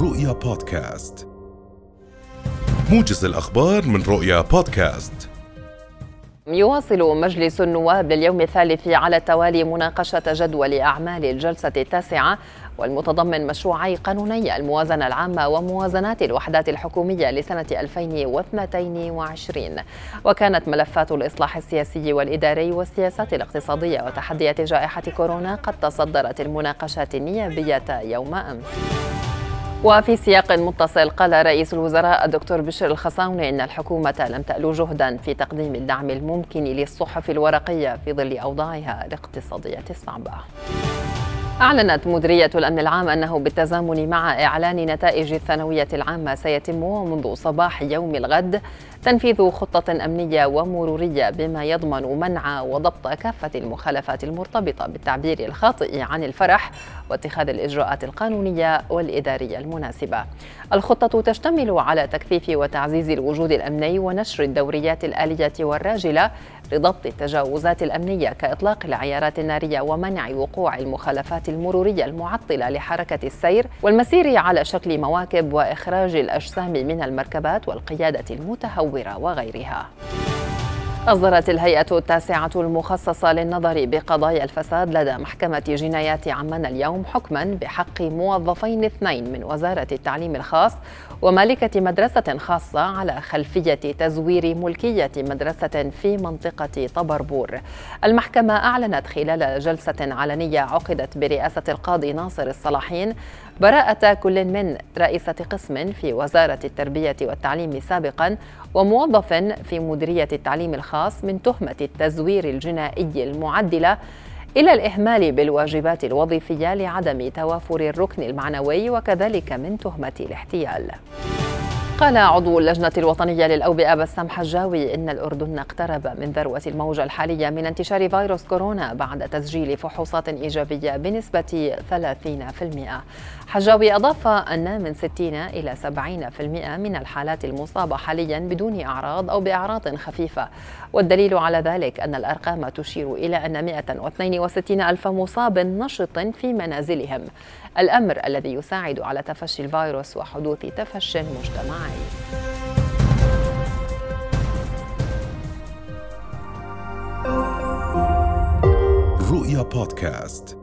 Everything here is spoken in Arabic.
رؤيا بودكاست. موجز الأخبار من رؤيا بودكاست. يواصل مجلس النواب لليوم الثالث على التوالي مناقشة جدول أعمال الجلسة التاسعة والمتضمن مشروعي قانوني الموازنة العامة وموازنات الوحدات الحكومية لسنة 2022 وكانت ملفات الإصلاح السياسي والإداري والسياسات الاقتصادية وتحديات جائحة كورونا قد تصدرت المناقشات النيابية يوم أمس. وفي سياق متصل قال رئيس الوزراء الدكتور بشر الخصاوني إن الحكومة لم تألو جهدا في تقديم الدعم الممكن للصحف الورقية في ظل أوضاعها الاقتصادية الصعبة. أعلنت مديرية الأمن العام أنه بالتزامن مع إعلان نتائج الثانوية العامة سيتم ومنذ صباح يوم الغد تنفيذ خطة أمنية ومرورية بما يضمن منع وضبط كافة المخالفات المرتبطة بالتعبير الخاطئ عن الفرح واتخاذ الإجراءات القانونية والإدارية المناسبة. الخطة تشتمل على تكثيف وتعزيز الوجود الأمني ونشر الدوريات الآلية والراجلة لضبط التجاوزات الأمنية كإطلاق العيارات النارية ومنع وقوع المخالفات المرورية المعطلة لحركة السير والمسير على شكل مواكب وإخراج الأجسام من المركبات والقيادة المتهورة وغيرها. أصدرت الهيئة التاسعة المخصصة للنظر بقضايا الفساد لدى محكمة جنايات عمان اليوم حكما بحق موظفين اثنين من وزارة التعليم الخاص ومالكة مدرسة خاصة على خلفية تزوير ملكية مدرسة في منطقة طبربور. المحكمة أعلنت خلال جلسة علنية عقدت برئاسة القاضي ناصر الصلاحين براءة كل من رئيسة قسم في وزارة التربية والتعليم سابقا وموظف في مديرية التعليم الخاص من تهمة التزوير الجنائي المعدلة إلى الإهمال بالواجبات الوظيفية لعدم توافر الركن المعنوي وكذلك من تهمة الاحتيال. قال عضو اللجنة الوطنية للأوبئة بسام حجاوي إن الأردن اقترب من ذروة الموجة الحالية من انتشار فيروس كورونا بعد تسجيل فحوصات إيجابية بنسبة 30%. حجاوي أضاف أن من 60 إلى 70% من الحالات المصابة حاليا بدون أعراض أو بأعراض خفيفة. والدليل على ذلك أن الأرقام تشير إلى أن 162 ألف مصاب نشط في منازلهم. الأمر الذي يساعد على تفشي الفيروس وحدوث تفشي مجتمعي رؤيا بودكاست